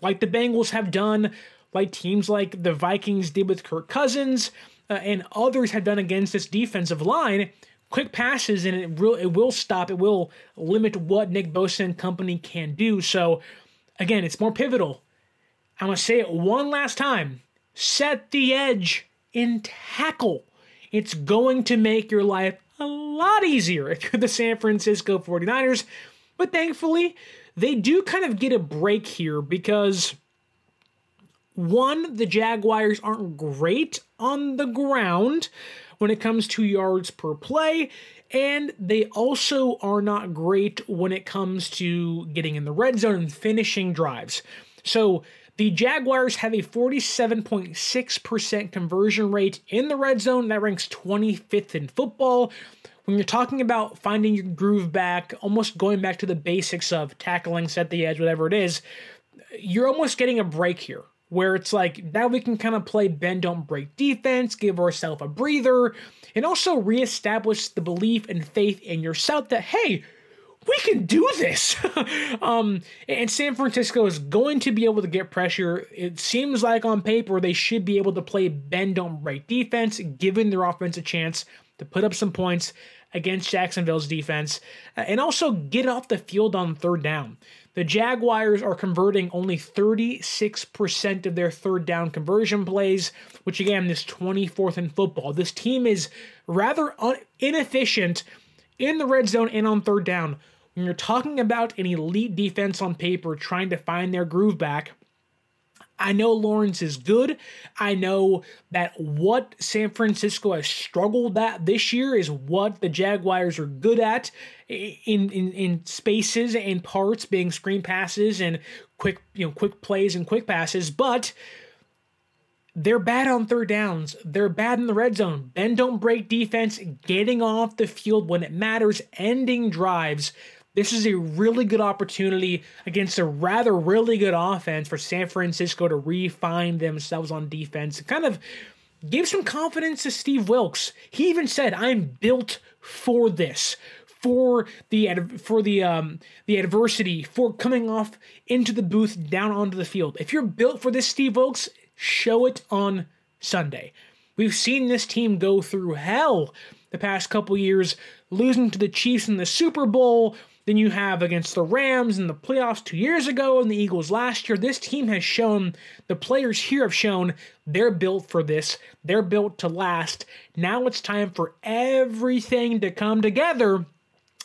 like the Bengals have done like teams like the Vikings did with Kirk Cousins uh, and others have done against this defensive line quick passes and it will it will stop it will limit what Nick Bosa and company can do. So again, it's more pivotal. I'm gonna say it one last time. Set the edge in tackle. It's going to make your life a lot easier if you're the San Francisco 49ers. But thankfully, they do kind of get a break here because one, the Jaguars aren't great on the ground when it comes to yards per play, and they also are not great when it comes to getting in the red zone and finishing drives. So the Jaguars have a 47.6% conversion rate in the red zone. That ranks 25th in football. When you're talking about finding your groove back, almost going back to the basics of tackling, set the edge, whatever it is, you're almost getting a break here where it's like now we can kind of play bend don't break defense, give ourselves a breather, and also reestablish the belief and faith in yourself that hey, we can do this. um, and San Francisco is going to be able to get pressure. It seems like on paper they should be able to play bend don't break defense, giving their offense a chance to put up some points against Jacksonville's defense, uh, and also get off the field on third down. The Jaguars are converting only 36% of their third down conversion plays, which again is 24th in football. This team is rather un- inefficient in the red zone and on third down. When you're talking about an elite defense on paper trying to find their groove back, I know Lawrence is good. I know that what San Francisco has struggled at this year is what the Jaguars are good at in in, in spaces and parts, being screen passes and quick you know quick plays and quick passes, but they're bad on third downs. They're bad in the red zone. Bend don't break defense, getting off the field when it matters, ending drives. This is a really good opportunity against a rather really good offense for San Francisco to refine themselves on defense. Kind of give some confidence to Steve Wilks. He even said, "I'm built for this." For the for the um the adversity, for coming off into the booth down onto the field. If you're built for this, Steve Wilks, show it on Sunday. We've seen this team go through hell the past couple years, losing to the Chiefs in the Super Bowl, than you have against the Rams in the playoffs two years ago and the Eagles last year. This team has shown, the players here have shown they're built for this, they're built to last. Now it's time for everything to come together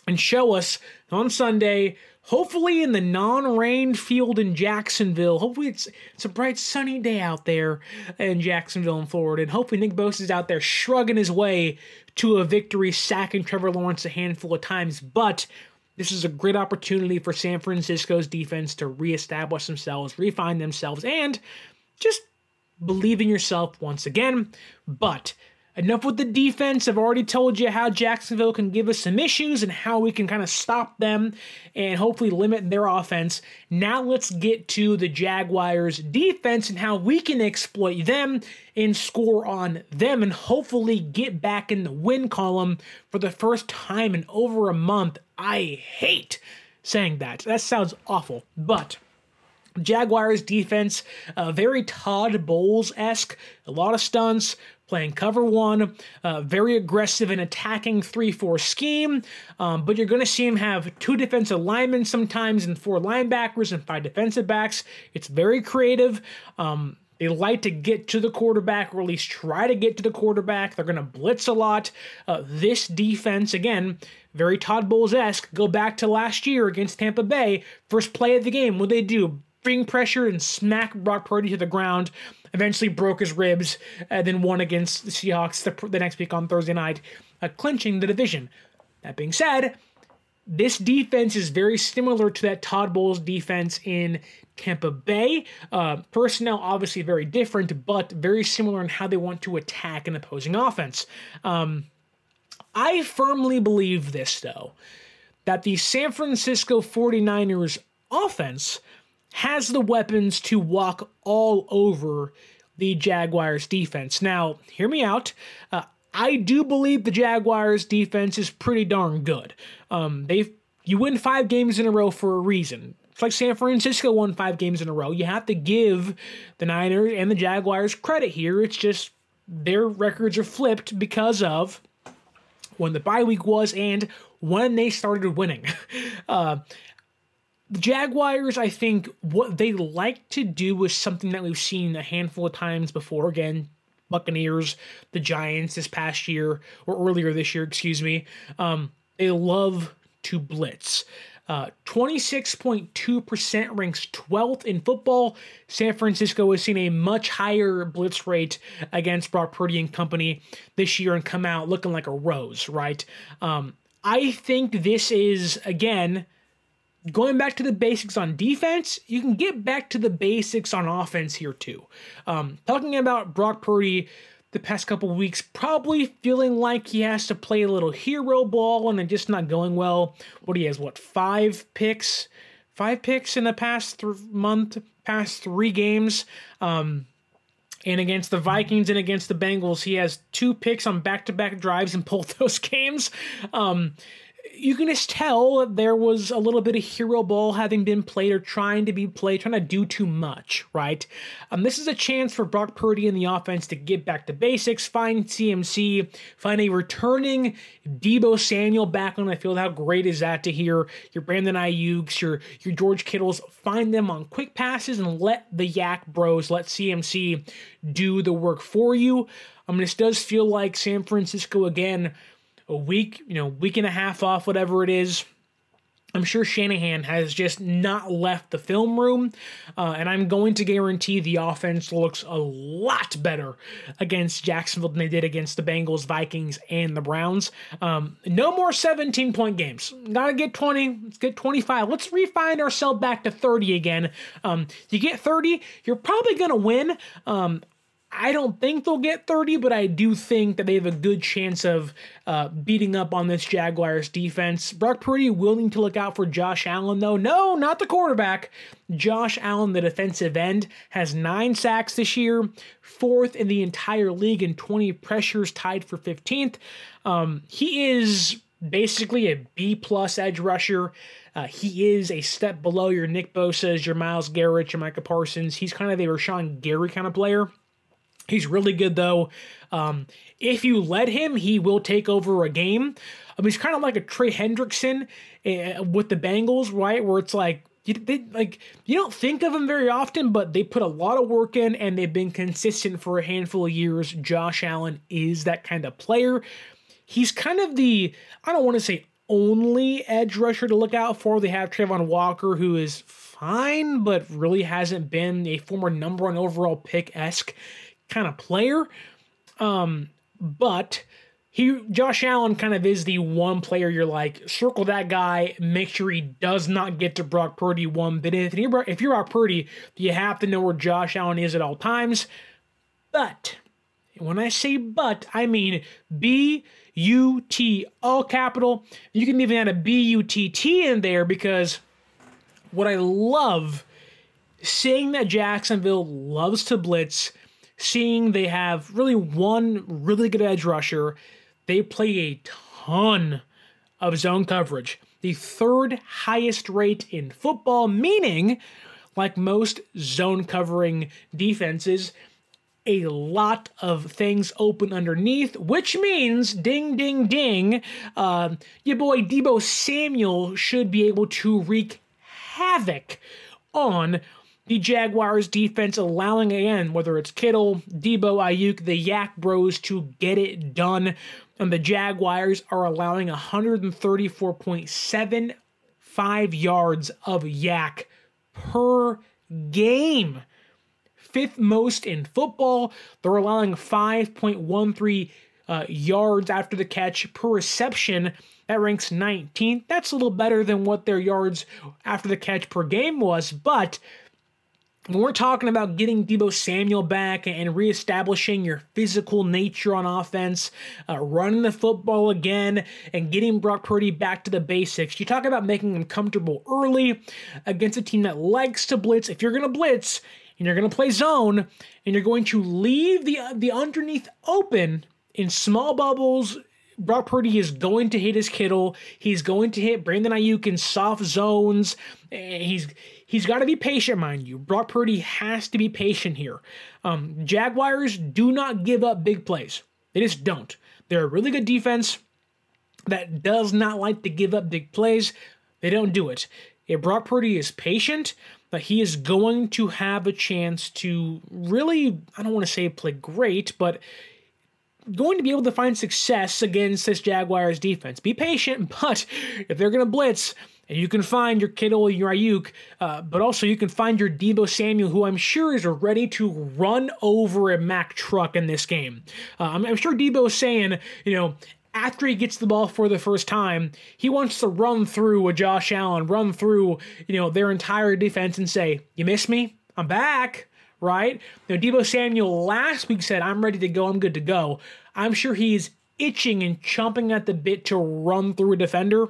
and show us on Sunday. Hopefully, in the non-rain field in Jacksonville. Hopefully, it's it's a bright sunny day out there in Jacksonville, and Florida, and hopefully Nick Bosa is out there shrugging his way to a victory, sacking Trevor Lawrence a handful of times. But this is a great opportunity for San Francisco's defense to reestablish themselves, refine themselves, and just believe in yourself once again. But enough with the defense. I've already told you how Jacksonville can give us some issues and how we can kind of stop them and hopefully limit their offense. Now let's get to the Jaguars' defense and how we can exploit them and score on them and hopefully get back in the win column for the first time in over a month. I hate saying that. That sounds awful, but Jaguars defense, uh, very Todd Bowles esque, a lot of stunts, playing cover one, uh, very aggressive and attacking 3 4 scheme. Um, but you're going to see him have two defensive linemen sometimes and four linebackers and five defensive backs. It's very creative. Um, they like to get to the quarterback, or at least try to get to the quarterback. They're going to blitz a lot. Uh, this defense, again, very Todd Bowles esque. Go back to last year against Tampa Bay. First play of the game, what they do? Bring pressure and smack Brock Purdy to the ground eventually broke his ribs, and then won against the Seahawks the, the next week on Thursday night, uh, clinching the division. That being said, this defense is very similar to that Todd Bowles defense in Tampa Bay. Uh, personnel obviously very different, but very similar in how they want to attack an opposing offense. Um, I firmly believe this, though, that the San Francisco 49ers offense has the weapons to walk all over the Jaguars defense. Now, hear me out. Uh, I do believe the Jaguars defense is pretty darn good. Um, they you win five games in a row for a reason. It's like San Francisco won five games in a row. You have to give the Niners and the Jaguars credit here. It's just their records are flipped because of when the bye week was and when they started winning. Uh, the Jaguars, I think, what they like to do is something that we've seen a handful of times before. Again, Buccaneers, the Giants this past year, or earlier this year, excuse me. Um, they love to blitz. Uh, 26.2% ranks 12th in football. San Francisco has seen a much higher blitz rate against Brock Purdy and company this year and come out looking like a rose, right? Um, I think this is, again, going back to the basics on defense, you can get back to the basics on offense here too. Um, talking about Brock Purdy the past couple weeks, probably feeling like he has to play a little hero ball and it just not going well. What he has, what five picks, five picks in the past th- month, past three games. Um, and against the Vikings and against the Bengals, he has two picks on back-to-back drives in both those games. Um, you can just tell there was a little bit of hero ball having been played or trying to be played, trying to do too much, right? Um, this is a chance for Brock Purdy and the offense to get back to basics, find CMC, find a returning Deebo Samuel back on the field. How great is that to hear your Brandon Aiyuk's, your your George Kittles, find them on quick passes and let the YAC bros, let CMC do the work for you. Um, this does feel like San Francisco again a week, you know, week and a half off, whatever it is. I'm sure Shanahan has just not left the film room, uh, and I'm going to guarantee the offense looks a lot better against Jacksonville than they did against the Bengals, Vikings, and the Browns. Um, no more 17 point games. Gotta get 20. Let's get 25. Let's refine ourselves back to 30 again. Um, you get 30, you're probably gonna win. Um, I don't think they'll get 30, but I do think that they have a good chance of uh, beating up on this Jaguars defense. Brock Purdy willing to look out for Josh Allen, though. No, not the quarterback. Josh Allen, the defensive end, has nine sacks this year, fourth in the entire league, and 20 pressures, tied for 15th. Um, he is basically a B plus edge rusher. Uh, he is a step below your Nick Bosa's, your Myles Garrett, your Micah Parsons. He's kind of a Rashan Gary kind of player. He's really good though. Um, if you let him, he will take over a game. I mean, he's kind of like a Trey Hendrickson uh, with the Bengals, right? Where it's like you, they, like you don't think of him very often, but they put a lot of work in and they've been consistent for a handful of years. Josh Allen is that kind of player. He's kind of the I don't want to say only edge rusher to look out for. They have Travon Walker, who is fine, but really hasn't been a former number one overall pick esque kind of player. Um, but he Josh Allen kind of is the one player you're like circle that guy, make sure he does not get to Brock Purdy one bit. If you're if you're Brock Purdy, you have to know where Josh Allen is at all times. But When I say but, I mean B U T, all capital. You can even add a B U T T in there because what I love seeing that Jacksonville loves to blitz, seeing they have really one really good edge rusher, they play a ton of zone coverage. The third highest rate in football, meaning, like most zone covering defenses, a lot of things open underneath, which means ding, ding, ding. Uh, your boy Deebo Samuel should be able to wreak havoc on the Jaguars defense, allowing again, whether it's Kittle, Deebo, Aiyuk, the YAC Bros to get it done. And the Jaguars are allowing 134.75 yards of YAC per game. Fifth most in football. They're allowing 5.13 uh, yards after the catch per reception. That ranks 19th. That's a little better than what their yards after the catch per game was, but when we're talking about getting Deebo Samuel back and reestablishing your physical nature on offense, uh, running the football again, and getting Brock Purdy back to the basics, you talk about making him comfortable early against a team that likes to blitz. If you're going to blitz and you're going to play zone and you're going to leave the the underneath open in small bubbles Brock Purdy is going to hit his Kittle. He's going to hit Brandon Aiyuk in soft zones. He's he's got to be patient, mind you. Brock Purdy has to be patient here. Um, Jaguars do not give up big plays. They just don't. They're a really good defense that does not like to give up big plays. They don't do it. If Brock Purdy is patient, but he is going to have a chance to really, I don't want to say play great, but going to be able to find success against this Jaguars defense. Be patient, but if they're going to blitz, and you can find your Kittle, and your Aiyuk, uh, but also you can find your Deebo Samuel, who I'm sure is ready to run over a Mack truck in this game. Uh, I'm, I'm sure Deebo is saying, you know, after he gets the ball for the first time, he wants to run through a Josh Allen, run through, you know, their entire defense and say, "You miss me? I'm back." right? Now, Deebo Samuel last week said, I'm ready to go, I'm good to go. I'm sure he's itching and chomping at the bit to run through a defender.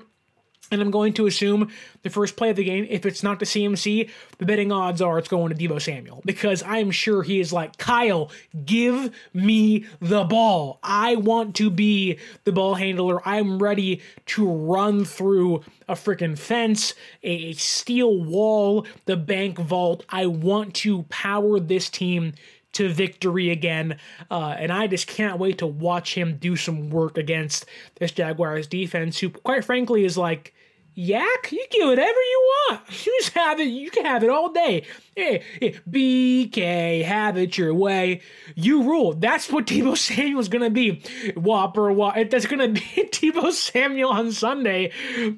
And I'm going to assume the first play of the game, if it's not the CMC, the betting odds are it's going to Deebo Samuel because I'm sure he is like, Kyle, give me the ball. I want to be the ball handler. I'm ready to run through a freaking fence, a steel wall, the bank vault. I want to power this team to victory again. Uh, and I just can't wait to watch him do some work against this Jaguars defense, who, quite frankly, is like YAC, you get whatever you want. You just have it. You can have it all day. Eh, hey, hey, BK, have it your way. You rule. That's what Deebo Samuel's gonna be. Whopper, whopper. That's gonna be Deebo Samuel on Sunday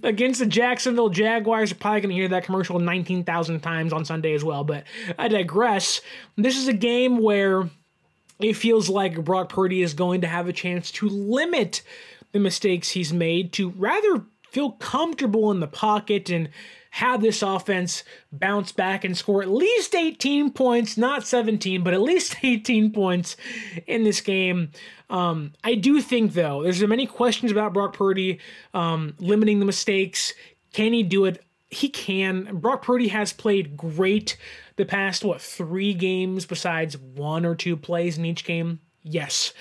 against the Jacksonville Jaguars. You're probably gonna hear that commercial 19,000 times on Sunday as well. But I digress. This is a game where it feels like Brock Purdy is going to have a chance to limit the mistakes he's made to rather feel comfortable in the pocket and have this offense bounce back and score at least 18 points, not 17, but at least 18 points in this game. Um, I do think, though, there's many questions about Brock Purdy um, limiting the mistakes. Can he do it? He can. Brock Purdy has played great the past, what, three games besides one or two plays in each game? Yes.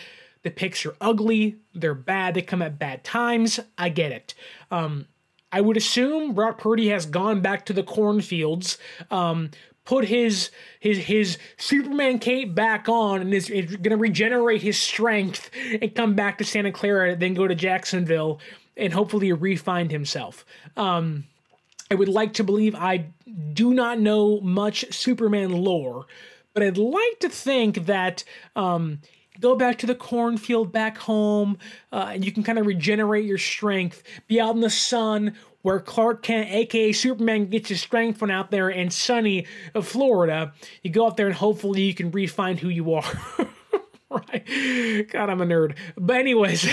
The picks are ugly. They're bad. They come at bad times. I get it. Um, I would assume Brock Purdy has gone back to the cornfields, um, put his his his Superman cape back on, and is, is going to regenerate his strength and come back to Santa Clara, then go to Jacksonville and hopefully refine himself. Um, I would like to believe I do not know much Superman lore, but I'd like to think that um, go back to the cornfield back home, uh, and you can kind of regenerate your strength. Be out in the sun where Clark Kent, aka Superman, gets his strength from out there in sunny uh, Florida. You go out there and hopefully you can refine who you are. right? God, I'm a nerd. But anyways,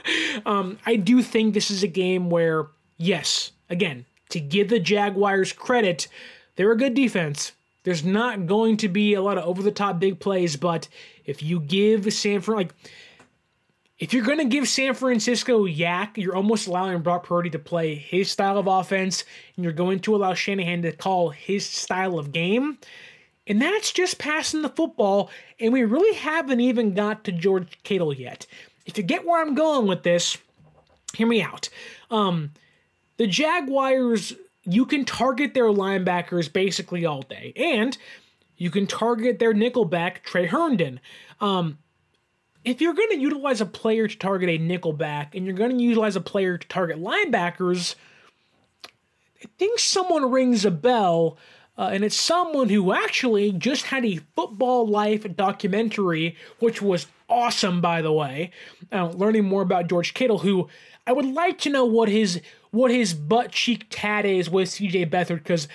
um, I do think this is a game where, yes, again, to give the Jaguars credit, they're a good defense. There's not going to be a lot of over the top big plays, but if you give San Fran like if you're going to give San Francisco YAC, you're almost allowing Brock Purdy to play his style of offense, and you're going to allow Shanahan to call his style of game. And that's just passing the football, and we really haven't even got to George Kittle yet. If you get where I'm going with this, hear me out. Um, the Jaguars, you can target their linebackers basically all day, and you can target their nickelback, Tre Herndon. Um, if you're going to utilize a player to target a nickelback and you're going to utilize a player to target linebackers, I think someone rings a bell, uh, and it's someone who actually just had a football life documentary, which was awesome, by the way. Uh, learning more about George Kittle, who I would like to know what his what his butt cheek tat is with CJ Beathard, because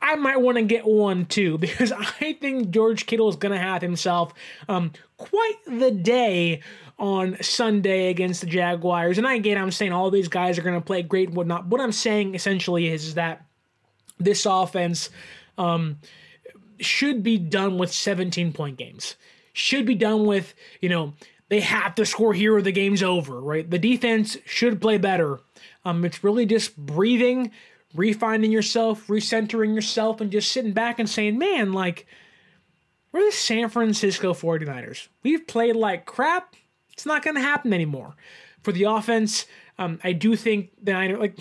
I might want to get one too because I think George Kittle is going to have himself um, quite the day on Sunday against the Jaguars. And I again, I'm saying all these guys are going to play great and whatnot. What I'm saying essentially is, is that this offense um, should be done with 17 point games. Should be done with, you know, they have to score here or the game's over, right? The defense should play better. Um, it's really just breathing, refinding yourself, recentering yourself, and just sitting back and saying, man, like, we're the San Francisco 49ers. We've played like crap. It's not going to happen anymore. For the offense, um, I do think the Niners, like,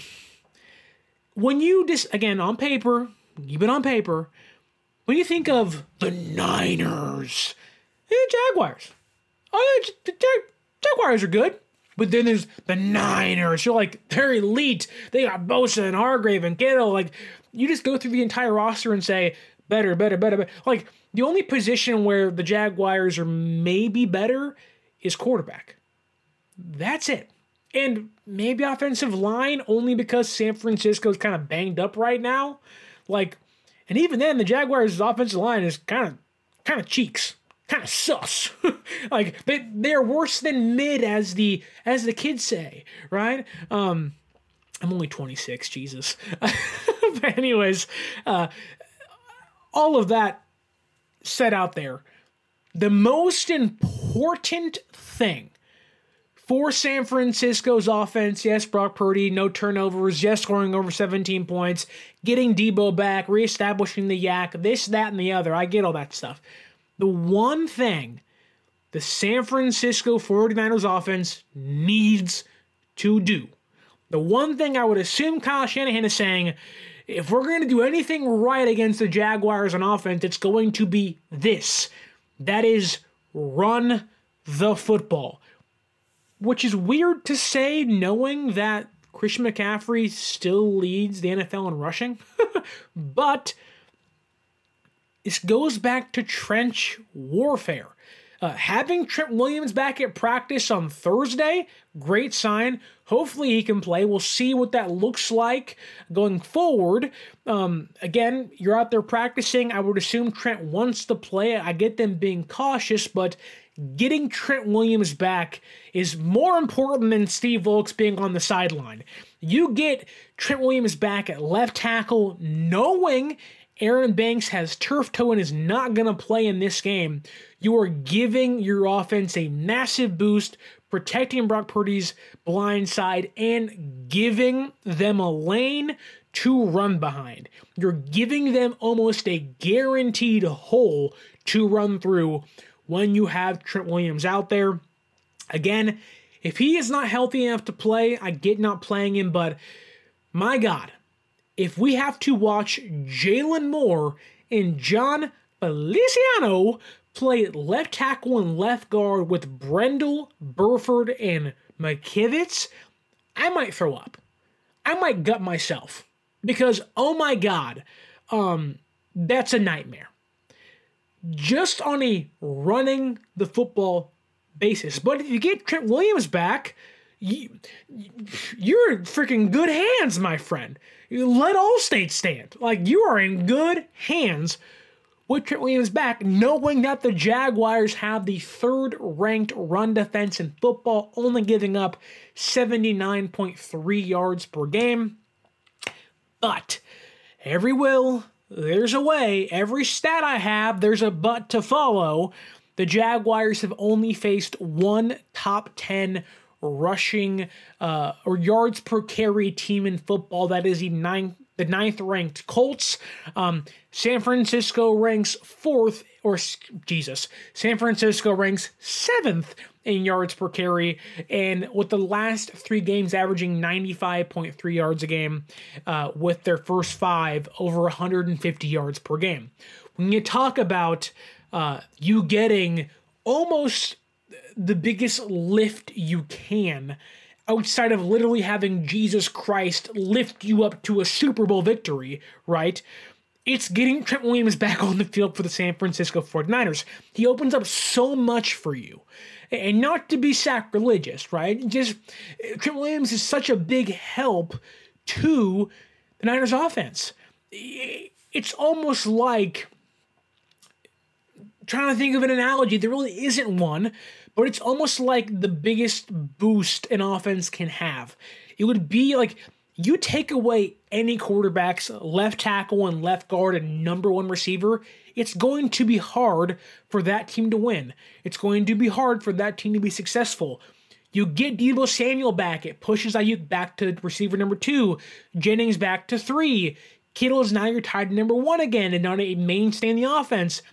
when you just, again, on paper, keep it on paper, when you think of the Niners, the Jaguars. Oh, yeah, Jaguars are good. But then there's the Niners. You're like, they're elite. They got Bosa and Hargrave and Kittle. Like, you just go through the entire roster and say, better, better, better, better. Like, the only position where the Jaguars are maybe better is quarterback. That's it. And maybe offensive line only because San Francisco's kind of banged up right now. Like, and even then, the Jaguars' offensive line is kind of kind of cheeks kind of sus. like they they're worse than mid as the as the kids say, right? Um I'm only 26, Jesus. but anyways, uh all of that set out there. The most important thing for San Francisco's offense, yes, Brock Purdy, no turnovers, yes, scoring over 17 points, getting Deebo back, reestablishing the YAC, this, that, and the other. I get all that stuff. The one thing the San Francisco 49ers offense needs to do, the one thing I would assume Kyle Shanahan is saying, if we're going to do anything right against the Jaguars on offense, it's going to be this. That is run the football. Which is weird to say, knowing that Christian McCaffrey still leads the NFL in rushing. but this goes back to trench warfare. Uh, having Trent Williams back at practice on Thursday, great sign. Hopefully he can play. We'll see what that looks like going forward. Um, again, you're out there practicing. I would assume Trent wants to play. I get them being cautious, but getting Trent Williams back is more important than Steve Wilks being on the sideline. You get Trent Williams back at left tackle, knowing Aaron Banks has turf toe and is not going to play in this game, you are giving your offense a massive boost, protecting Brock Purdy's blind side, and giving them a lane to run behind. You're giving them almost a guaranteed hole to run through when you have Trent Williams out there. Again, if he is not healthy enough to play, I get not playing him, but my God, if we have to watch Jaylon Moore and Jon Feliciano play left tackle and left guard with Brendel, Burford, and McKivitz, I might throw up. I might gut myself because oh my god, um, that's a nightmare. Just on a running the football basis. But if you get Trent Williams back, you, you're in freaking good hands, my friend. Let Allstate stand. Like you are in good hands with Trent Williams back, knowing that the Jaguars have the third ranked run defense in football, only giving up 79.3 yards per game. But every will, there's a way. Every stat I have, there's a but to follow. The Jaguars have only faced one top 10 rushing uh, or yards per carry team in football. That is the ninth, the ninth ranked Colts. Um, San Francisco ranks fourth, or Jesus, San Francisco ranks seventh in yards per carry, and with the last three games averaging 95.3 yards a game, uh, with their first five over 150 yards per game. When you talk about uh, you getting almost the biggest lift you can outside of literally having Jesus Christ lift you up to a Super Bowl victory, right? It's getting Trent Williams back on the field for the San Francisco 49ers. He opens up so much for you. And not to be sacrilegious, right? Just eh, Trent Williams is such a big help to the Niners offense. It's almost like trying to think of an analogy. There really isn't one, but it's almost like the biggest boost an offense can have. It would be like you take away any quarterback's left tackle and left guard and number one receiver, it's going to be hard for that team to win. It's going to be hard for that team to be successful. You get Deebo Samuel back, it pushes Aiyuk back to receiver number two, Jennings back to three. Kittle is now you're tied to number one again and not a mainstay in the offense.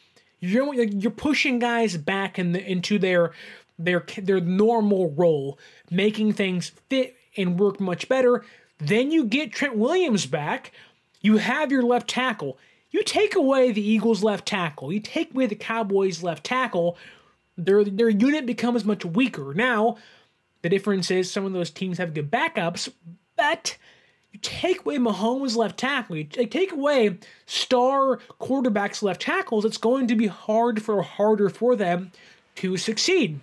You're you're pushing guys back in the, into their their their normal role, making things fit and work much better. Then you get Trent Williams back. You have your left tackle. You take away the Eagles' left tackle. You take away the Cowboys' left tackle. Their their unit becomes much weaker. Now, the difference is some of those teams have good backups, but take away Mahomes' left tackle, you take away star quarterbacks' left tackles, it's going to be hard for harder for them to succeed.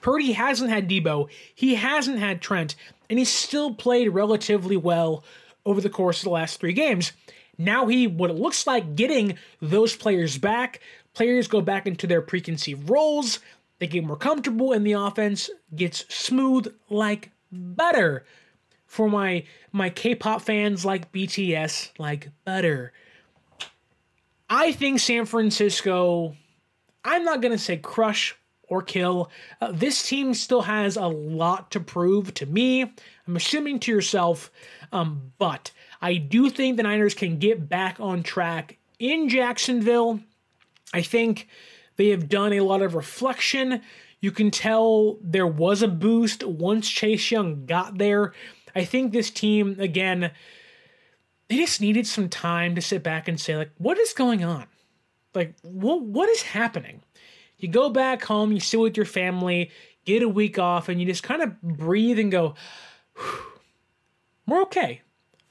Purdy hasn't had Deebo, he hasn't had Trent, and he's still played relatively well over the course of the last three games. Now he, what it looks like, getting those players back. Players go back into their preconceived roles. They get more comfortable, and the offense gets smooth like butter for my my K-pop fans like BTS like butter. I think San Francisco I'm not going to say crush or kill. Uh, this team still has a lot to prove to me. I'm assuming to yourself, um, but I do think the Niners can get back on track in Jacksonville. I think they have done a lot of reflection. You can tell there was a boost once Chase Young got there. I think this team, again, they just needed some time to sit back and say, like, what is going on? Like, what what is happening? You go back home, you sit with your family, get a week off, and you just kind of breathe and go, we're okay.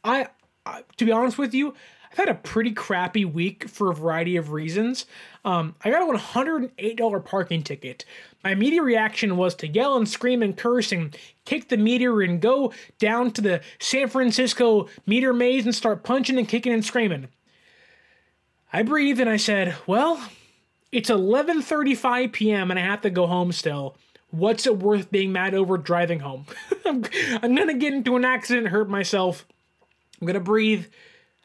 I, I, to be honest with you, I've had a pretty crappy week for a variety of reasons. Um, I got a $108 parking ticket. My immediate reaction was to yell and scream and curse and kick the meter and go down to the San Francisco meter maze and start punching and kicking and screaming. I breathed and I said, "Well, it's 11:35 p.m. and I have to go home still. What's it worth being mad over driving home? I'm, I'm gonna get into an accident, hurt myself. I'm gonna breathe.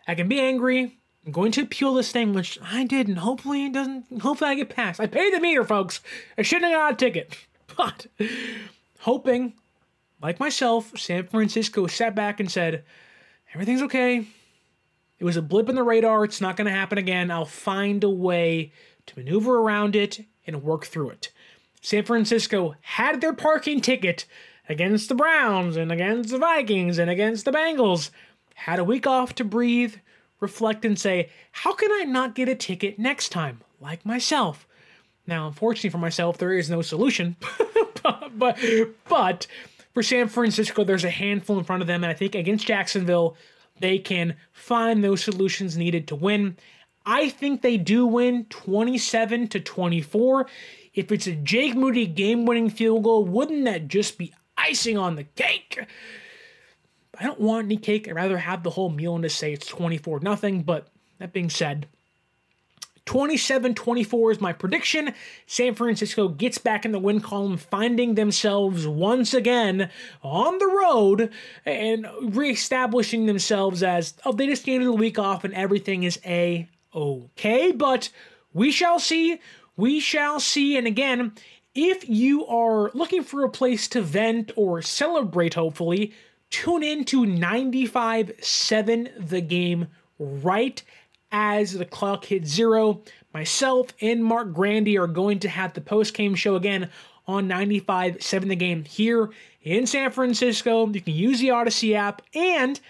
I can be angry. I'm going to appeal this thing, which I did, and hopefully it doesn't. Hopefully I get passed. I paid the meter, folks. I shouldn't have got a ticket, but hoping, like myself, San Francisco sat back and said, "Everything's okay. It was a blip in the radar. It's not going to happen again. I'll find a way to maneuver around it and work through it." San Francisco had their parking ticket against the Browns and against the Vikings and against the Bengals. Had a week off to breathe reflect and say, how can I not get a ticket next time, like myself? Now, unfortunately for myself, there is no solution, but, but for San Francisco, there's a handful in front of them, and I think against Jacksonville, they can find those solutions needed to win. I think they do win 27 to 24. If it's a Jake Moody game-winning field goal, wouldn't that just be icing on the cake? I don't want any cake. I'd rather have the whole meal and just say it's 24 nothing. But that being said, 27 24 is my prediction. San Francisco gets back in the win column, finding themselves once again on the road and reestablishing themselves as, oh, they just needed a week off and everything is a okay. But we shall see. We shall see. And again, if you are looking for a place to vent or celebrate, hopefully, tune in to 95 7 the game right as the clock hits zero. Myself and Mark Grandy are going to have the post game show again on 95 7 the game here in San Francisco. You can use the Audacy app. And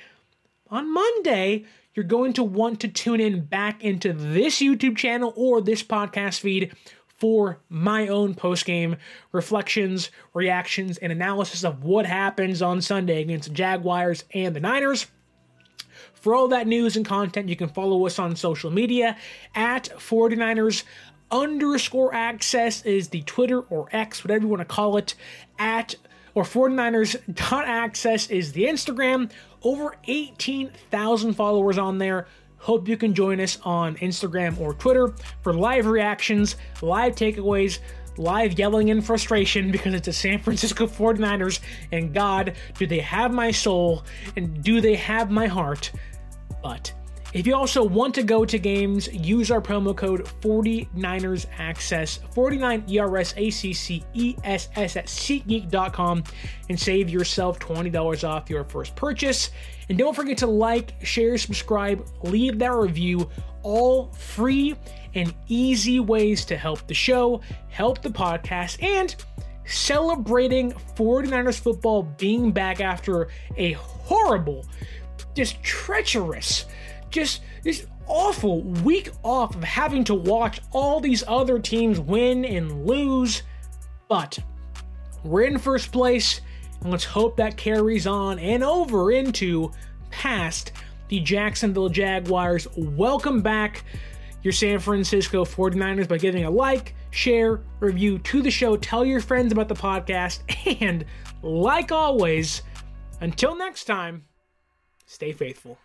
on Monday, you're going to want to tune in back into this YouTube channel or this podcast feed for my own post game reflections, reactions, and analysis of what happens on Sunday against the Jaguars and the Niners. For all that news and content, you can follow us on social media at 49ers underscore access is the Twitter or X, whatever you want to call it, at or 49ers.access is the Instagram. Over 18,000 followers on there. Hope you can join us on Instagram or Twitter for live reactions, live takeaways, live yelling in frustration because it's the San Francisco 49ers. And God, do they have my soul and do they have my heart? But if you also want to go to games, use our promo code 49ers Access, 49ERSACCESS at SeatGeek.com and save yourself $20 off your first purchase. And don't forget to like, share, subscribe, leave that review, all free and easy ways to help the show, help the podcast, and celebrating 49ers football being back after a horrible, just treacherous, just this awful week off of having to watch all these other teams win and lose. But we're in first place, and let's hope that carries on and over into past the Jacksonville Jaguars. Welcome back, your San Francisco 49ers, by giving a like, share, review to the show. Tell your friends about the podcast. And like always, until next time, stay faithful.